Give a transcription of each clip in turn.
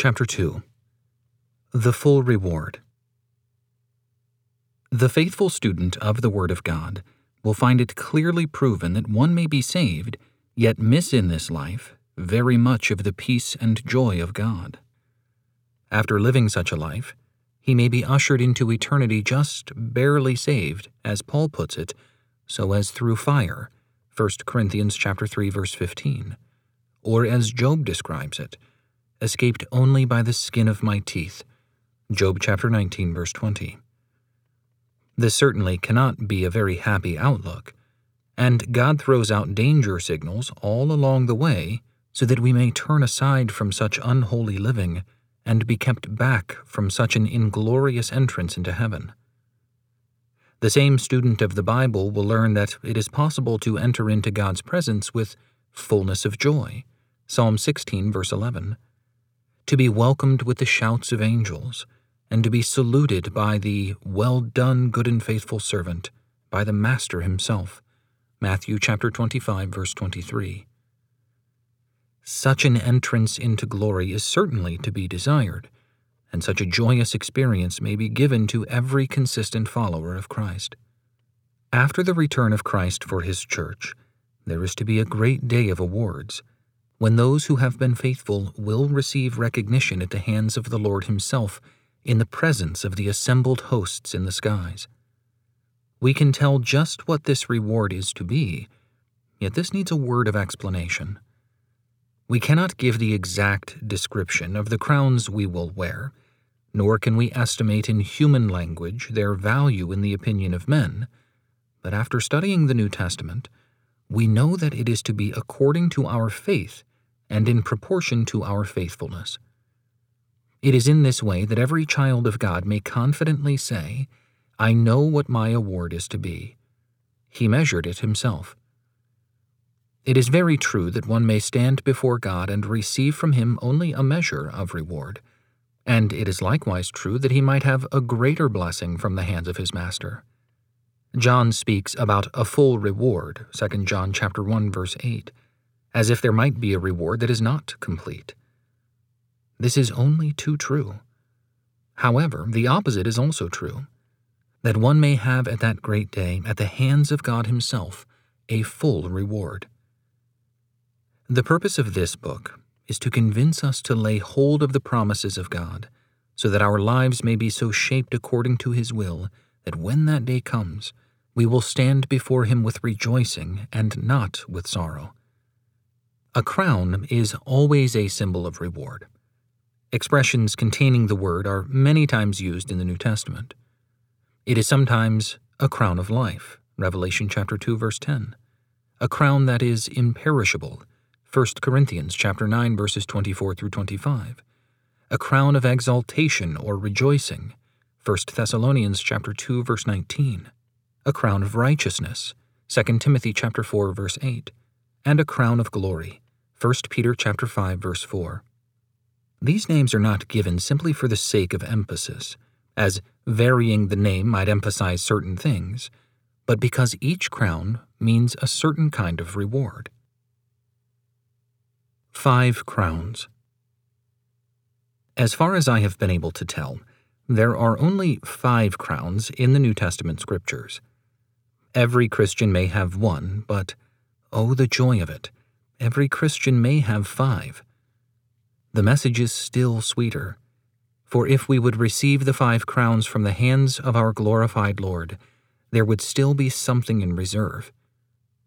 Chapter 2 The Full Reward The faithful student of the Word of God will find it clearly proven that one may be saved, yet miss in this life very much of the peace and joy of God. After living such a life, he may be ushered into eternity just barely saved, as Paul puts it, so as through fire, 1 Corinthians chapter 3 verse 15, or as Job describes it, escaped only by the skin of my teeth. Job chapter 19, verse 20. This certainly cannot be a very happy outlook, and God throws out danger signals all along the way so that we may turn aside from such unholy living and be kept back from such an inglorious entrance into heaven. The same student of the Bible will learn that it is possible to enter into God's presence with fullness of joy. Psalm 16, verse 11 to be welcomed with the shouts of angels, and to be saluted by the well done, good and faithful servant, by the Master himself. Matthew chapter 25 verse 23. Such an entrance into glory is certainly to be desired, and such a joyous experience may be given to every consistent follower of Christ. After the return of Christ for his church, there is to be a great day of awards when those who have been faithful will receive recognition at the hands of the Lord Himself in the presence of the assembled hosts in the skies. We can tell just what this reward is to be, yet this needs a word of explanation. We cannot give the exact description of the crowns we will wear, nor can we estimate in human language their value in the opinion of men, but after studying the New Testament, we know that it is to be according to our faith and in proportion to our faithfulness. It is in this way that every child of God may confidently say, I know what my award is to be. He measured it himself. It is very true that one may stand before God and receive from him only a measure of reward, and it is likewise true that he might have a greater blessing from the hands of his master. John speaks about a full reward, 2 John chapter 1 verse 8 as if there might be a reward that is not complete. This is only too true. However, the opposite is also true that one may have at that great day, at the hands of God Himself, a full reward. The purpose of this book is to convince us to lay hold of the promises of God, so that our lives may be so shaped according to His will that when that day comes, we will stand before Him with rejoicing and not with sorrow. A crown is always a symbol of reward. Expressions containing the word are many times used in the New Testament. It is sometimes a crown of life, Revelation chapter 2 verse 10. A crown that is imperishable, 1 Corinthians chapter 9 verses 24 through 25. A crown of exaltation or rejoicing, 1 Thessalonians chapter 2 verse 19. A crown of righteousness, 2 Timothy chapter 4 verse 8 and a crown of glory. 1 Peter chapter 5 verse 4. These names are not given simply for the sake of emphasis, as varying the name might emphasize certain things, but because each crown means a certain kind of reward. Five Crowns As far as I have been able to tell, there are only five crowns in the New Testament scriptures. Every Christian may have one, but Oh, the joy of it! Every Christian may have five. The message is still sweeter. For if we would receive the five crowns from the hands of our glorified Lord, there would still be something in reserve.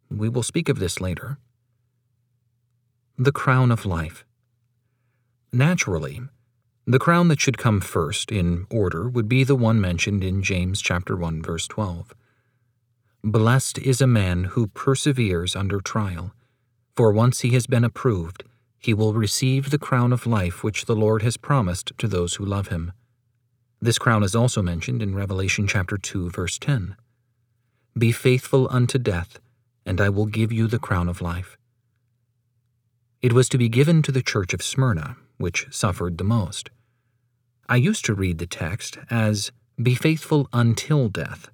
We will speak of this later. The crown of life. Naturally, the crown that should come first in order would be the one mentioned in James chapter 1 verse 12. Blessed is a man who perseveres under trial, for once he has been approved, he will receive the crown of life which the Lord has promised to those who love him. This crown is also mentioned in Revelation chapter 2 verse 10. Be faithful unto death, and I will give you the crown of life. It was to be given to the church of Smyrna, which suffered the most. I used to read the text as, Be faithful until death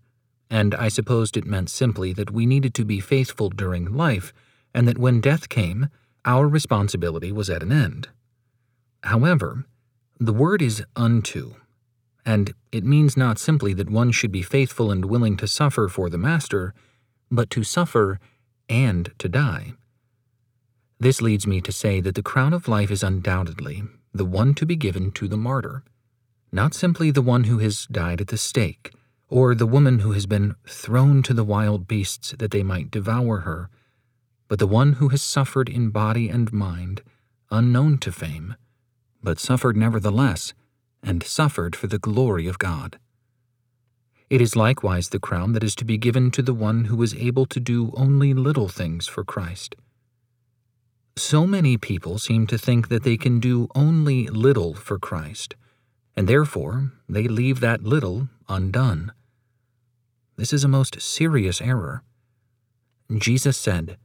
and I supposed it meant simply that we needed to be faithful during life, and that when death came, our responsibility was at an end. However, The word is unto, and it means not simply that one should be faithful and willing to suffer for the Master, but to suffer and to die. This leads me to say that the crown of life is undoubtedly the one to be given to the martyr, not simply the one who has died at the stake, or the woman who has been thrown to the wild beasts that they might devour her, but the one who has suffered in body and mind, unknown to fame, but suffered nevertheless, and suffered for the glory of God. It is likewise the crown that is to be given to the one who is able to do only little things for Christ so many people seem to think that they can do only little for Christ, and therefore they leave that little undone. This is a most serious error. Jesus said,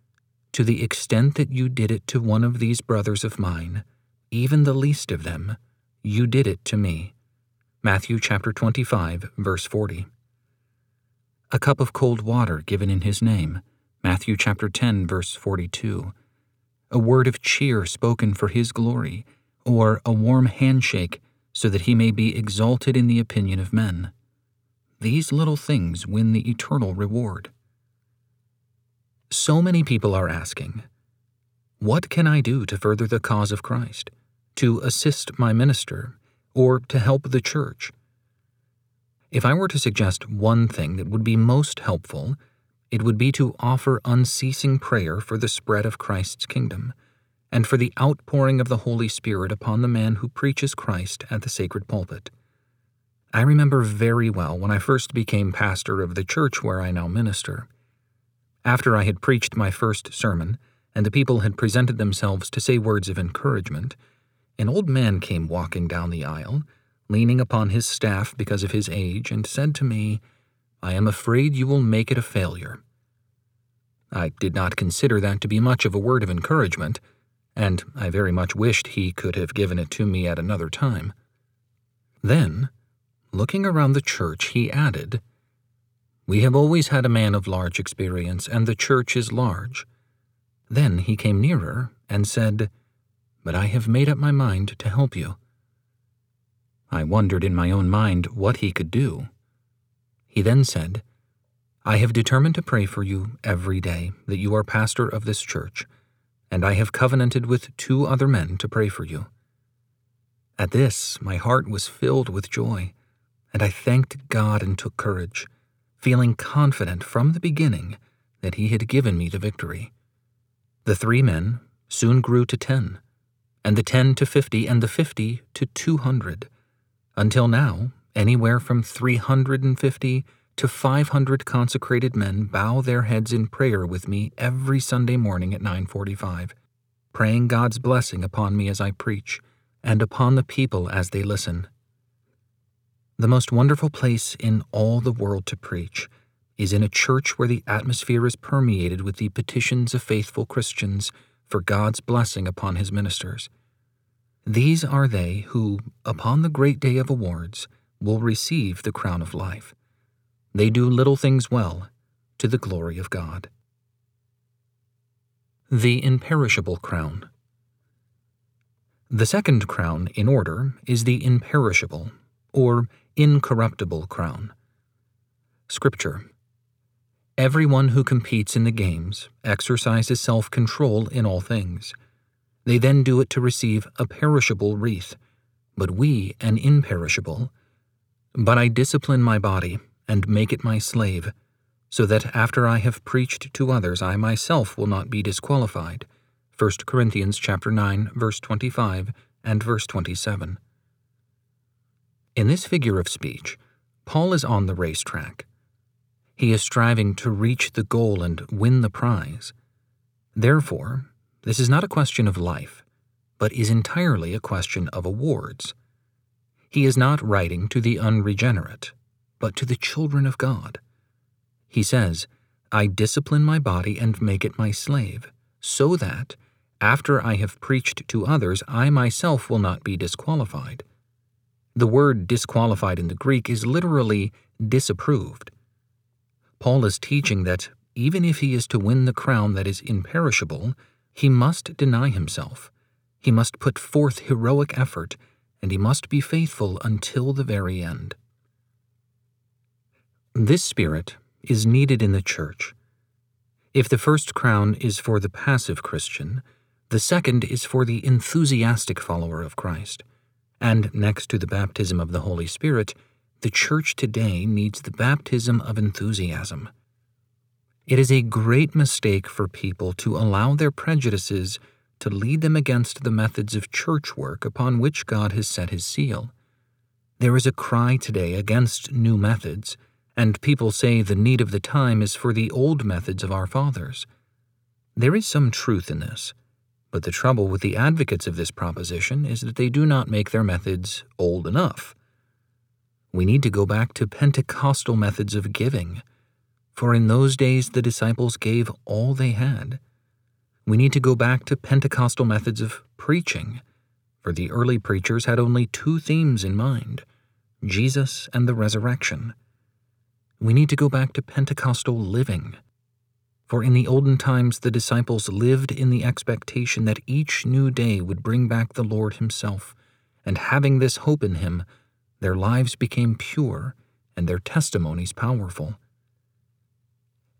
To the extent that you did it to one of these brothers of mine, even the least of them, you did it to me. Matthew chapter 25, verse 40. A cup of cold water given in his name. Matthew chapter 10, verse 42 a word of cheer spoken for his glory, or a warm handshake so that he may be exalted in the opinion of men. These little things win the eternal reward. So many people are asking, What can I do to further the cause of Christ, to assist my minister, or to help the church? If I were to suggest one thing that would be most helpful, it would be to offer unceasing prayer for the spread of Christ's kingdom, and for the outpouring of the Holy Spirit upon the man who preaches Christ at the sacred pulpit. I remember very well when I first became pastor of the church where I now minister. After I had preached my first sermon, and the people had presented themselves to say words of encouragement, an old man came walking down the aisle, leaning upon his staff because of his age, and said to me, I am afraid you will make it a failure. I did not consider that to be much of a word of encouragement, and I very much wished he could have given it to me at another time. Then, looking around the church, he added, We have always had a man of large experience, and the church is large. Then he came nearer and said, But I have made up my mind to help you. I wondered in my own mind what he could do. He then said, I have determined to pray for you every day that you are pastor of this church, and I have covenanted with two other men to pray for you. At this, my heart was filled with joy, and I thanked God and took courage, feeling confident from the beginning that He had given me the victory. The three men soon grew to ten, and the ten to fifty, and the fifty to two hundred, until now anywhere from 350 to 500 consecrated men bow their heads in prayer with me every Sunday morning at 9:45, praying God's blessing upon me as I preach and upon the people as they listen. The most wonderful place in all the world to preach is in a church where the atmosphere is permeated with the petitions of faithful Christians for God's blessing upon his ministers. These are they who, upon the great day of awards, will receive the crown of life. They do little things well, to the glory of God. The Imperishable Crown The second crown in order is the imperishable, or incorruptible crown. Scripture Everyone who competes in the games exercises self control in all things. They then do it to receive a perishable wreath, but we an imperishable but I discipline my body and make it my slave, so that after I have preached to others I myself will not be disqualified. 1 Corinthians chapter 9 verse 25 and verse 27. In this figure of speech, Paul is on the racetrack. He is striving to reach the goal and win the prize. Therefore, this is not a question of life, but is entirely a question of awards. He is not writing to the unregenerate, but to the children of God. He says, I discipline my body and make it my slave, so that, after I have preached to others, I myself will not be disqualified. The word disqualified in the Greek is literally disapproved. Paul is teaching that even if he is to win the crown that is imperishable, he must deny himself. He must put forth heroic effort and he must be faithful until the very end. This spirit is needed in the church. If the first crown is for the passive Christian, the second is for the enthusiastic follower of Christ. And next to the baptism of the Holy Spirit, the church today needs the baptism of enthusiasm. It is a great mistake for people to allow their prejudices to lead them against the methods of church work upon which God has set his seal. There is a cry today against new methods, and people say the need of the time is for the old methods of our fathers. There is some truth in this, but the trouble with the advocates of this proposition is that they do not make their methods old enough. We need to go back to Pentecostal methods of giving for in those days the disciples gave all they had. We need to go back to Pentecostal methods of preaching, for the early preachers had only two themes in mind Jesus and the resurrection. We need to go back to Pentecostal living, for in the olden times the disciples lived in the expectation that each new day would bring back the Lord Himself, and having this hope in Him, their lives became pure and their testimonies powerful.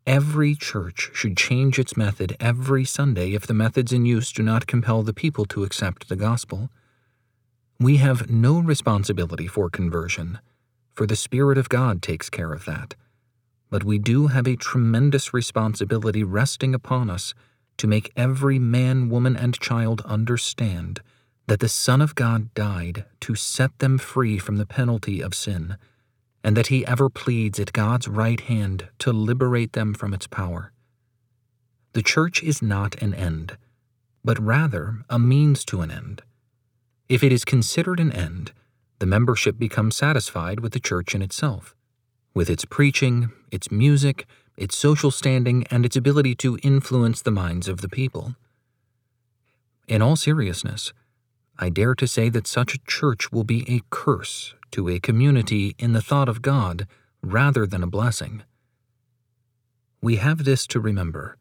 Every church should change its method every Sunday if the methods in use do not compel the people to accept the gospel. We have no responsibility for conversion, for the Spirit of God takes care of that. But we do have a tremendous responsibility resting upon us to make every man, woman, and child understand that the Son of God died to set them free from the penalty of sin and that he ever pleads at God's right hand to liberate them from its power. The church is not an end, but rather a means to an end. If it is considered an end, the membership becomes satisfied with the church in itself, with its preaching, its music, its social standing, and its ability to influence the minds of the people. In all seriousness, I dare to say that such a church will be a curse to a community in the thought of God rather than a blessing. We have this to remember.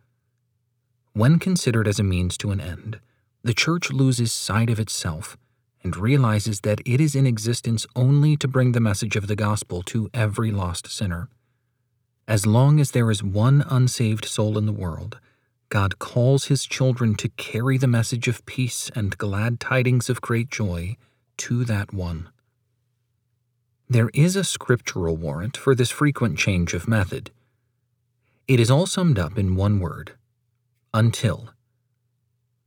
When considered as a means to an end, the church loses sight of itself and realizes that it is in existence only to bring the message of the gospel to every lost sinner. As long as there is one unsaved soul in the world, God calls his children to carry the message of peace and glad tidings of great joy to that one. There is a scriptural warrant for this frequent change of method. It is all summed up in one word until.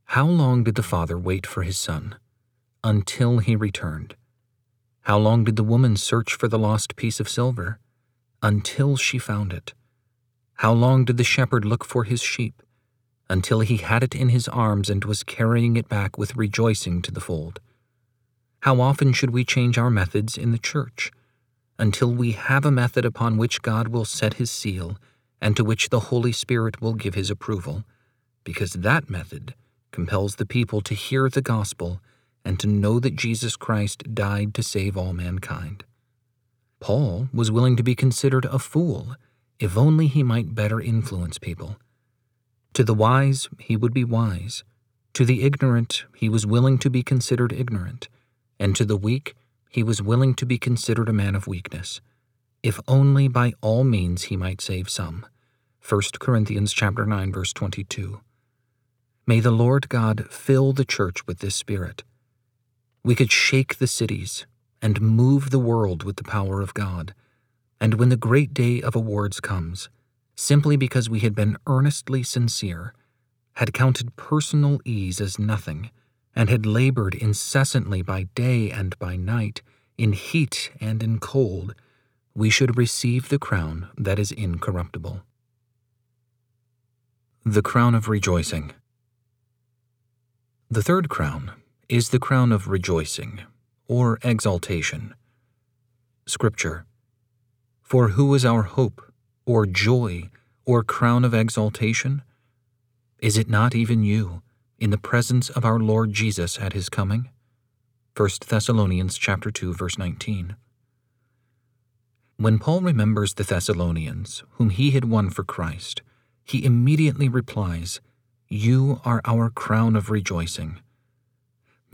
How long did the father wait for his son? Until he returned. How long did the woman search for the lost piece of silver? Until she found it. How long did the shepherd look for his sheep? Until he had it in his arms and was carrying it back with rejoicing to the fold. How often should we change our methods in the church? Until we have a method upon which God will set his seal and to which the Holy Spirit will give his approval, because that method compels the people to hear the gospel and to know that Jesus Christ died to save all mankind. Paul was willing to be considered a fool if only he might better influence people. To the wise, he would be wise. To the ignorant, he was willing to be considered ignorant and to the weak he was willing to be considered a man of weakness, if only by all means he might save some. 1 Corinthians chapter 9 verse 22. May the Lord God fill the church with this spirit. We could shake the cities and move the world with the power of God. And when the great day of awards comes, simply because we had been earnestly sincere, had counted personal ease as nothing, and had labored incessantly by day and by night, in heat and in cold, we should receive the crown that is incorruptible. The Crown of Rejoicing. The third crown is the crown of rejoicing, or exaltation. Scripture For who is our hope, or joy, or crown of exaltation? Is it not even you? in the presence of our Lord Jesus at his coming. 1 Thessalonians chapter 2 verse 19. When Paul remembers the Thessalonians, whom he had won for Christ, he immediately replies, You are our crown of rejoicing.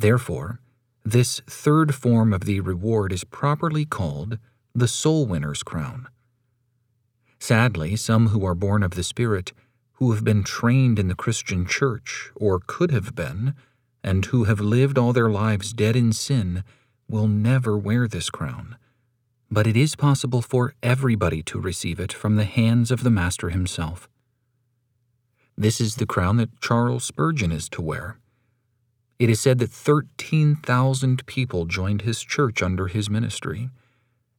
Therefore, This third form of the reward is properly called the soul winner's crown. Sadly, some who are born of the Spirit, who have been trained in the Christian church, or could have been, and who have lived all their lives dead in sin, will never wear this crown. But it is possible for everybody to receive it from the hands of the Master himself. This is the crown that Charles Spurgeon is to wear. It is said that 13,000 people joined his church under his ministry,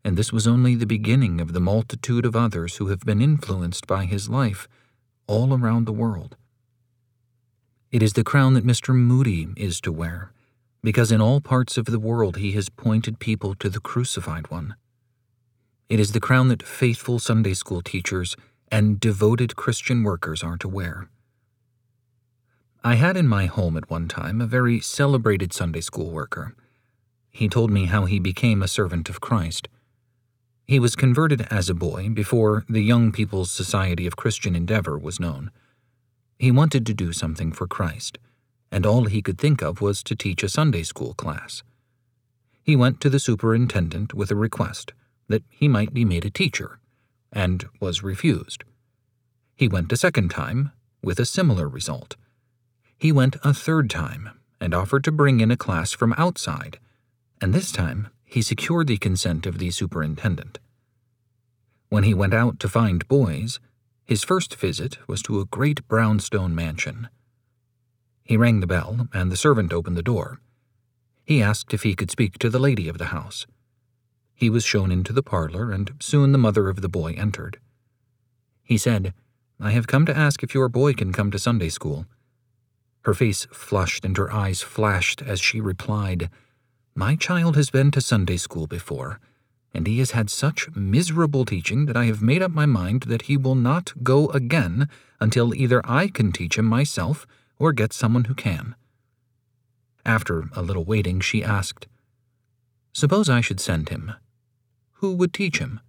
and this was only the beginning of the multitude of others who have been influenced by his life all around the world. It is the crown that Mr. Moody is to wear, because in all parts of the world he has pointed people to the crucified one. It is the crown that faithful Sunday school teachers and devoted Christian workers are to wear. I had in my home at one time a very celebrated Sunday school worker. He told me how he became a servant of Christ. He was converted as a boy before the Young People's Society of Christian Endeavor was known. He wanted to do something for Christ, and all he could think of was to teach a Sunday school class. He went to the superintendent with a request that he might be made a teacher, and was refused. He went a second time with a similar result. He went a third time and offered to bring in a class from outside, and this time he secured the consent of the superintendent. When he went out to find boys, his first visit was to a great brownstone mansion. He rang the bell, and the servant opened the door. He asked if he could speak to the lady of the house. He was shown into the parlor, and soon the mother of the boy entered. He said, I have come to ask if your boy can come to Sunday school. Her face flushed and her eyes flashed as she replied, My child has been to Sunday school before, and he has had such miserable teaching that I have made up my mind that he will not go again until either I can teach him myself or get someone who can. After a little waiting, she asked, Suppose I should send him. Who would teach him?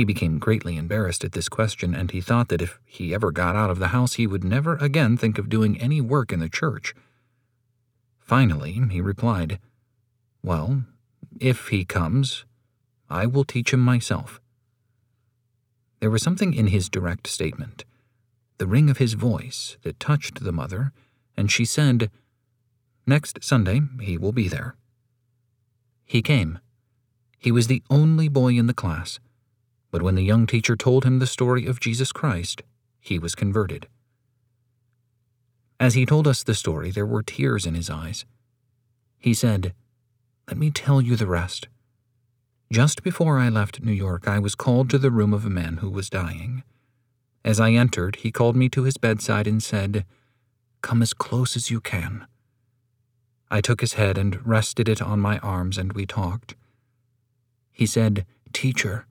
He became greatly embarrassed at this question, and he thought that if he ever got out of the house, he would never again think of doing any work in the church. Finally, he replied, Well, if he comes, I will teach him myself. There was something in his direct statement, the ring of his voice, that touched the mother, and she said, Next Sunday he will be there. He came. He was the only boy in the class but when the young teacher told him the story of Jesus Christ, he was converted. As he told us the story, there were tears in his eyes. He said, Let me tell you the rest. Just before I left New York, I was called to the room of a man who was dying. As I entered, he called me to his bedside and said, Come as close as you can. I took his head and rested it on my arms, and we talked. He said, Teacher,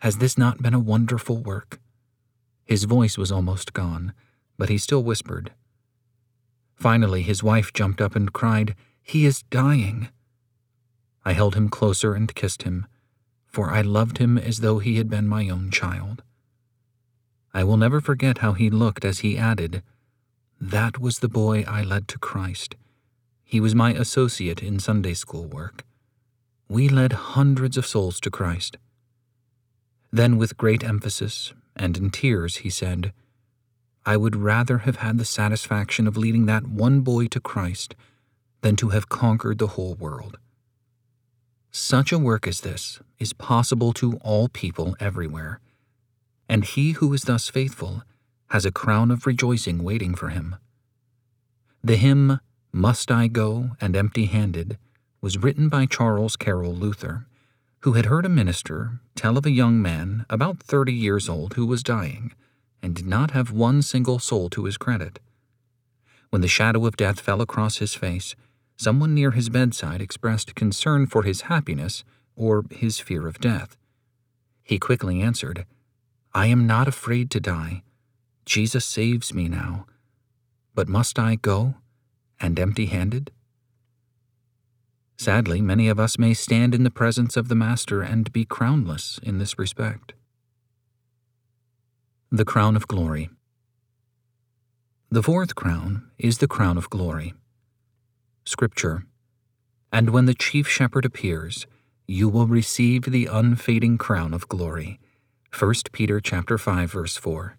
has this not been a wonderful work? His voice was almost gone, but he still whispered. Finally, his wife jumped up and cried, He is dying. I held him closer and kissed him, for I loved him as though he had been my own child. I will never forget how he looked as he added, That was the boy I led to Christ. He was my associate in Sunday school work. We led hundreds of souls to Christ. Then, with great emphasis and in tears, he said, I would rather have had the satisfaction of leading that one boy to Christ than to have conquered the whole world. Such a work as this is possible to all people everywhere, and he who is thus faithful has a crown of rejoicing waiting for him. The hymn, Must I Go and Empty Handed, was written by Charles Carroll Luther who had heard a minister tell of a young man about 30 years old who was dying and did not have one single soul to his credit. When the shadow of death fell across his face, someone near his bedside expressed concern for his happiness or his fear of death. He quickly answered, I am not afraid to die. Jesus saves me now. But must I go, and empty handed? Sadly, many of us may stand in the presence of the Master and be crownless in this respect. The Crown of Glory. The fourth crown is the crown of glory. Scripture, And when the chief shepherd appears, you will receive the unfading crown of glory. 1 Peter chapter 5 verse 4.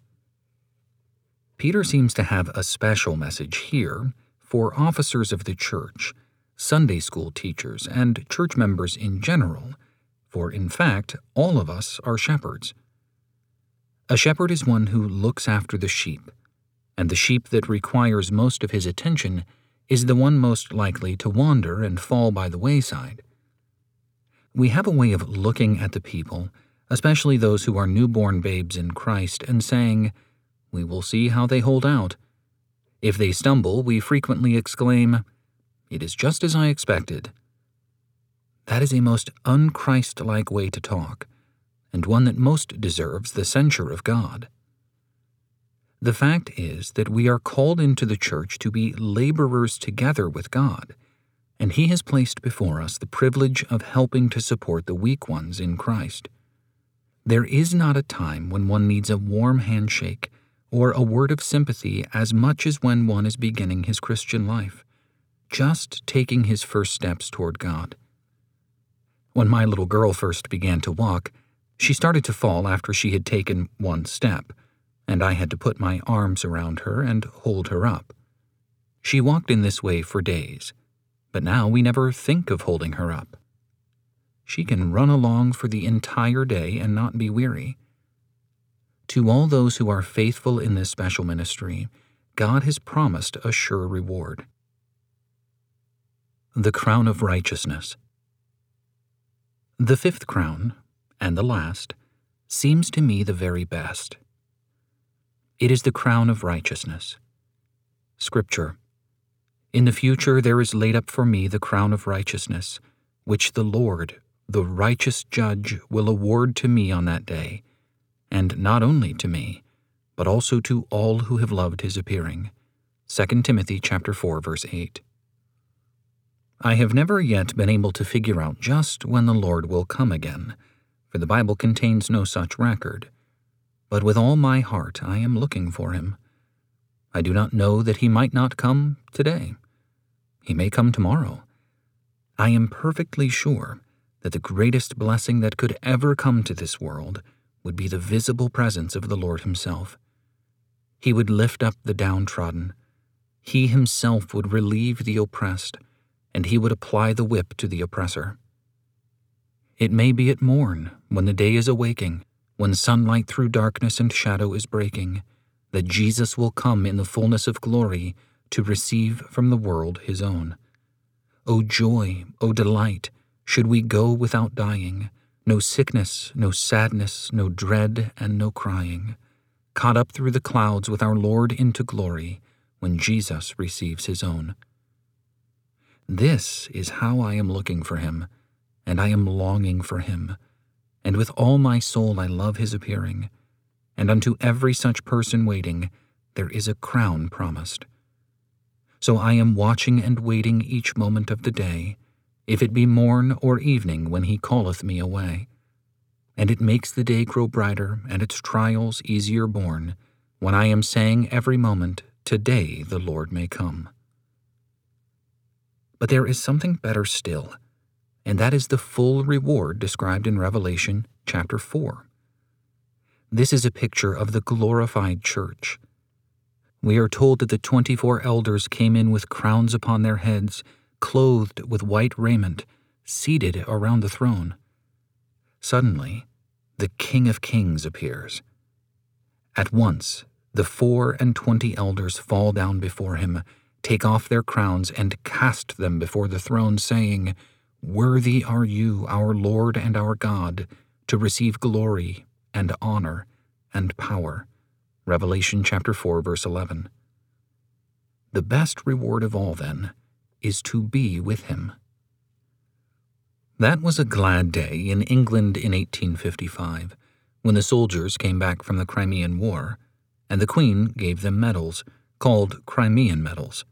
Peter seems to have a special message here for officers of the church, Sunday school teachers, and church members in general, for in fact, all of us are shepherds. A shepherd is one who looks after the sheep, and the sheep that requires most of his attention is the one most likely to wander and fall by the wayside. We have a way of looking at the people, especially those who are newborn babes in Christ, and saying, We will see how they hold out. If they stumble, we frequently exclaim, It is just as I expected. That is a most unchrist like way to talk, and one that most deserves the censure of God. The fact is that we are called into the church to be laborers together with God, and He has placed before us the privilege of helping to support the weak ones in Christ. There is not a time when one needs a warm handshake or a word of sympathy as much as when one is beginning his Christian life, just taking his first steps toward God. When my little girl first began to walk, she started to fall after she had taken one step and I had to put my arms around her and hold her up. She walked in this way for days, but now we never think of holding her up. She can run along for the entire day and not be weary. To all those who are faithful in this special ministry, God has promised a sure reward. The Crown of Righteousness. The fifth crown, and the last, seems to me the very best. It is the crown of righteousness. Scripture In the future there is laid up for me the crown of righteousness, which the Lord, the righteous judge, will award to me on that day, and not only to me, but also to all who have loved his appearing. 2 Timothy chapter 4 verse 8. I have never yet been able to figure out just when the Lord will come again, for the Bible contains no such record but with all my heart I am looking for him. I do not know that he might not come today. He may come tomorrow. I am perfectly sure that the greatest blessing that could ever come to this world would be the visible presence of the Lord Himself. He would lift up the downtrodden. He Himself would relieve the oppressed, and He would apply the whip to the oppressor. It may be at morn, when the day is awaking, when sunlight through darkness and shadow is breaking, that Jesus will come in the fullness of glory to receive from the world his own. O joy, O delight, should we go without dying, no sickness, no sadness, no dread, and no crying, caught up through the clouds with our Lord into glory, when Jesus receives his own. This is how I am looking for him, and I am longing for him and with all my soul I love his appearing. And unto every such person waiting, there is a crown promised. So I am watching and waiting each moment of the day, if it be morn or evening when he calleth me away. And it makes the day grow brighter and its trials easier borne, when I am saying every moment, Today the Lord may come. But there is something better still and that is the full reward described in Revelation chapter 4. This is a picture of the glorified church. We are told that the 24 elders came in with crowns upon their heads, clothed with white raiment, seated around the throne. Suddenly, the King of Kings appears. At once, the four and twenty elders fall down before him, take off their crowns, and cast them before the throne, saying, Worthy are you, our Lord and our God, to receive glory and honor and power. Revelation chapter 4 verse 11. The best reward of all then is to be with him. That was a glad day in England in 1855 when the soldiers came back from the Crimean War and the Queen gave them medals called Crimean medals.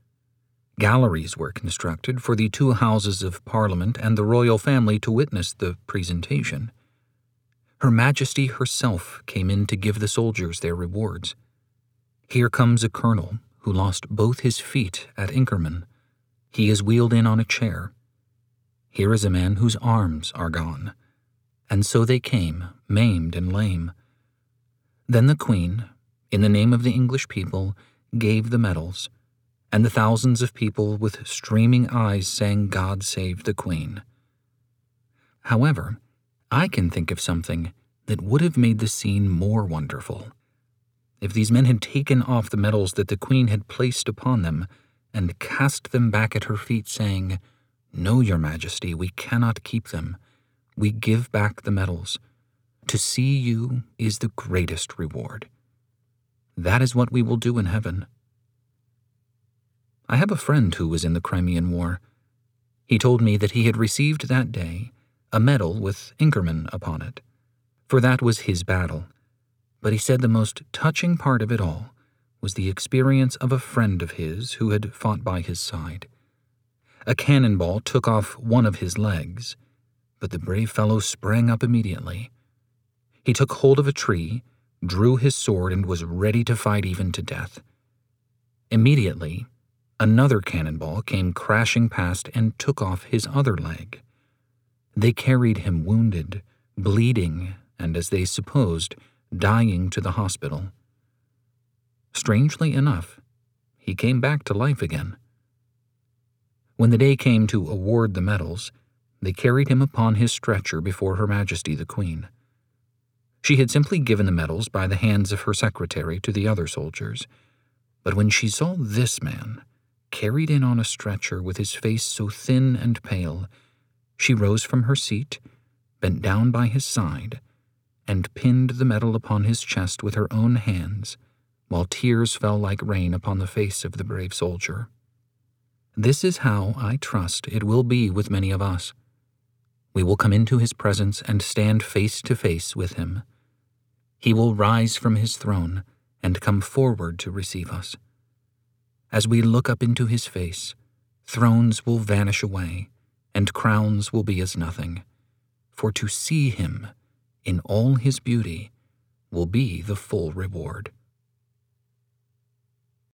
Galleries were constructed for the two Houses of Parliament and the royal family to witness the presentation. Her Majesty herself came in to give the soldiers their rewards. Here comes a colonel who lost both his feet at Inkerman. He is wheeled in on a chair. Here is a man whose arms are gone. And so they came, maimed and lame. Then the queen, in the name of the English people, gave the medals, and the thousands of people with streaming eyes sang, God save the queen. However, I can think of something that would have made the scene more wonderful. If these men had taken off the medals that the queen had placed upon them and cast them back at her feet, saying, No, your majesty, we cannot keep them. We give back the medals. To see you is the greatest reward. That is what we will do in heaven. I have a friend who was in the Crimean War. He told me that he had received that day a medal with Inkerman upon it, for that was his battle. But he said the most touching part of it all was the experience of a friend of his who had fought by his side. A cannonball took off one of his legs, but the brave fellow sprang up immediately. He took hold of a tree, drew his sword, and was ready to fight even to death. Immediately, Another cannonball came crashing past and took off his other leg. They carried him wounded, bleeding, and as they supposed, dying to the hospital. Strangely enough, he came back to life again. When the day came to award the medals, they carried him upon his stretcher before Her Majesty the Queen. She had simply given the medals by the hands of her secretary to the other soldiers, but when she saw this man, carried in on a stretcher with his face so thin and pale, she rose from her seat, bent down by his side, and pinned the medal upon his chest with her own hands, while tears fell like rain upon the face of the brave soldier. This is how, I trust, it will be with many of us. We will come into his presence and stand face to face with him. He will rise from his throne and come forward to receive us. As we look up into his face, thrones will vanish away, and crowns will be as nothing. For to see him in all his beauty will be the full reward.